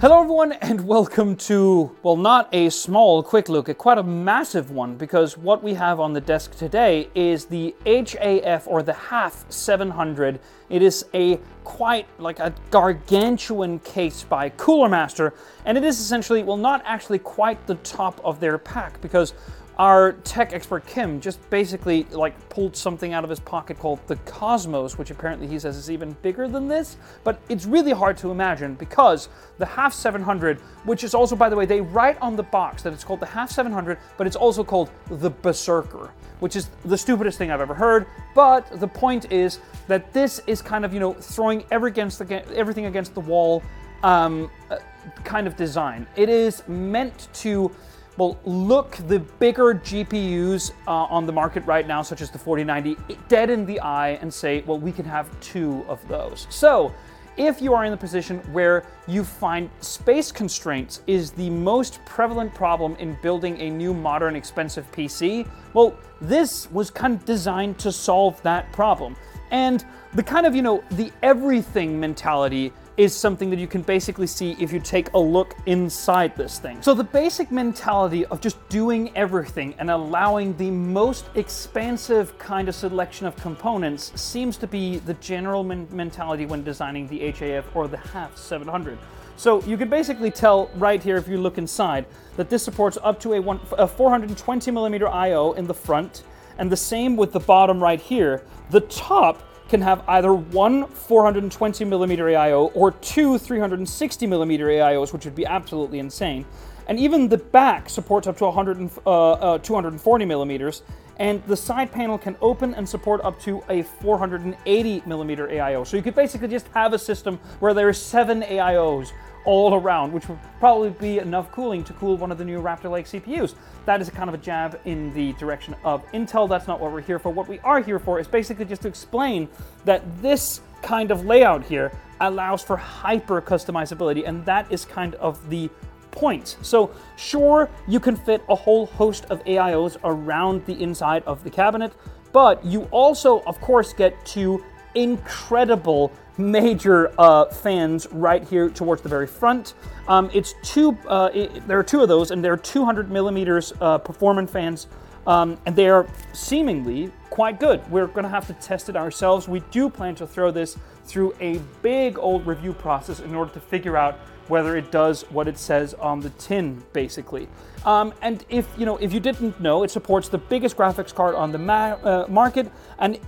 Hello, everyone, and welcome to, well, not a small quick look, a quite a massive one, because what we have on the desk today is the HAF or the HAF 700. It is a quite like a gargantuan case by Cooler Master, and it is essentially, well, not actually quite the top of their pack, because our tech expert Kim just basically like pulled something out of his pocket called the Cosmos, which apparently he says is even bigger than this. But it's really hard to imagine because the HAF 700, which is also, by the way, they write on the box that it's called the HAF 700, but it's also called the Berserker, which is the stupidest thing I've ever heard. But the point is that this is kind of you know throwing every against the, everything against the wall um, uh, kind of design. It is meant to well, look the bigger GPUs uh, on the market right now, such as the 4090, dead in the eye and say, well, we can have two of those. So, if you are in the position where you find space constraints is the most prevalent problem in building a new modern expensive PC, well, this was kind of designed to solve that problem. And the kind of, you know, the everything mentality is something that you can basically see if you take a look inside this thing. So the basic mentality of just doing everything and allowing the most expansive kind of selection of components seems to be the general men- mentality when designing the HAF or the HAF 700. So you can basically tell right here if you look inside that this supports up to a, one, a 420 millimeter AIO in the front and the same with the bottom right here. The top can have either one 420 millimeter AIO or two 360 millimeter AIOs, which would be absolutely insane. And even the back supports up to 100, uh, uh, 240 millimeters, and the side panel can open and support up to a 480 millimeter AIO. So you could basically just have a system where there are seven AIOs all around, which would probably be enough cooling to cool one of the new Raptor Lake CPUs. That is a kind of a jab in the direction of Intel. That's not what we're here for. What we are here for is basically just to explain that this kind of layout here allows for hyper customizability, and that is kind of the point. So, sure, you can fit a whole host of AIOs around the inside of the cabinet, but you also, of course, get to incredible major uh, fans right here towards the very front. Um, it's two. Uh, it, there are two of those, and they're 200 millimeters uh, performance fans, um, and they are seemingly quite good. We're going to have to test it ourselves. We do plan to throw this through a big old review process in order to figure out whether it does what it says on the tin, basically. Um, and if you know, if you didn't know, it supports the biggest graphics card on the ma- uh, market, and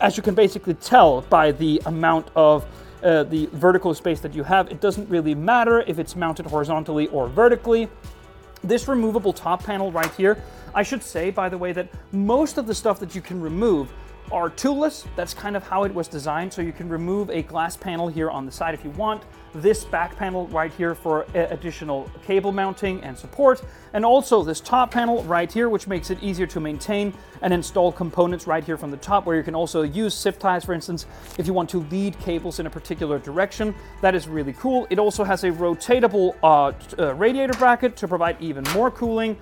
as you can basically tell by the amount of uh, the vertical space that you have, it doesn't really matter if it's mounted horizontally or vertically. This removable top panel right here, I should say, by the way, that most of the stuff that you can remove are toolless. That's kind of how it was designed. So you can remove a glass panel here on the side if you want. This back panel right here for additional cable mounting and support. And also this top panel right here, which makes it easier to maintain and install components right here from the top, where you can also use zip ties, for instance, if you want to lead cables in a particular direction. That is really cool. It also has a rotatable uh, uh, radiator bracket to provide even more cooling.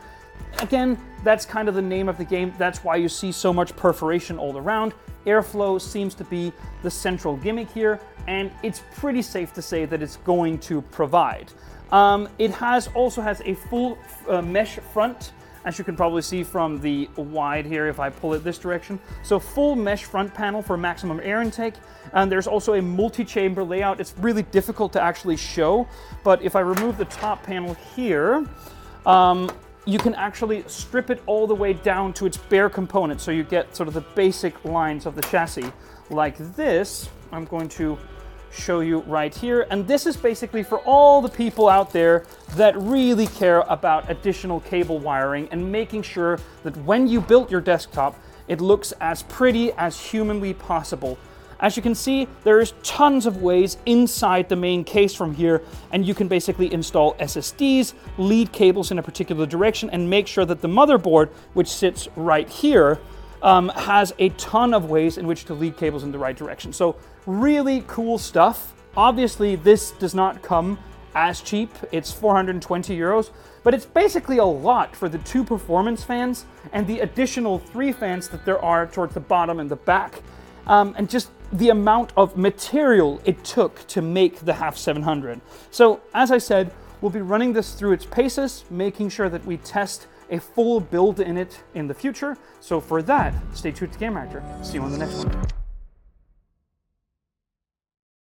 Again, that's kind of the name of the game. That's why you see so much perforation all around. Airflow seems to be the central gimmick here, and it's pretty safe to say that it's going to provide. Um, it has also has a full uh, mesh front, as you can probably see from the wide here if I pull it this direction. So full mesh front panel for maximum air intake. And there's also a multi-chamber layout. It's really difficult to actually show, but if I remove the top panel here, um, you can actually strip it all the way down to its bare components. So you get sort of the basic lines of the chassis like this. I'm going to show you right here. And this is basically for all the people out there that really care about additional cable wiring and making sure that when you build your desktop, it looks as pretty as humanly possible. As you can see, there is tons of ways inside the main case from here, and you can basically install SSDs, lead cables in a particular direction, and make sure that the motherboard, which sits right here, um, has a ton of ways in which to lead cables in the right direction. So really cool stuff. Obviously, this does not come as cheap. It's 420 euros, but it's basically a lot for the two performance fans and the additional three fans that there are towards the bottom and the back. Um, and just the amount of material it took to make the HAF 700. So as I said, we'll be running this through its paces, making sure that we test a full build in it in the future. So for that, stay tuned to Game Gamereactor. See you on the next one.